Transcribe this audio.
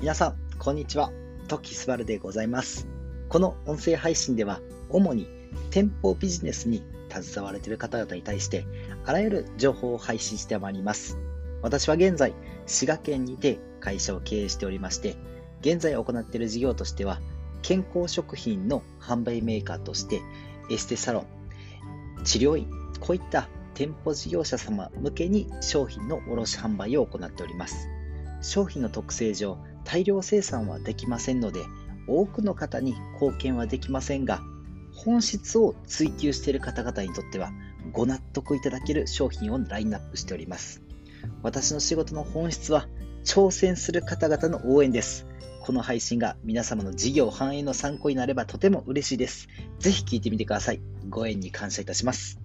皆さん、こんにちは。トキスバルでございます。この音声配信では、主に店舗ビジネスに携われている方々に対して、あらゆる情報を配信してまいります。私は現在、滋賀県にて会社を経営しておりまして、現在行っている事業としては、健康食品の販売メーカーとして、エステサロン、治療院、こういった店舗事業者様向けに商品の卸販売を行っております。商品の特性上、大量生産はできませんので、多くの方に貢献はできませんが、本質を追求している方々にとっては、ご納得いただける商品をラインナップしております。私の仕事の本質は、挑戦する方々の応援です。この配信が皆様の事業繁栄の参考になればとても嬉しいです。ぜひ聞いてみてください。ご縁に感謝いたします。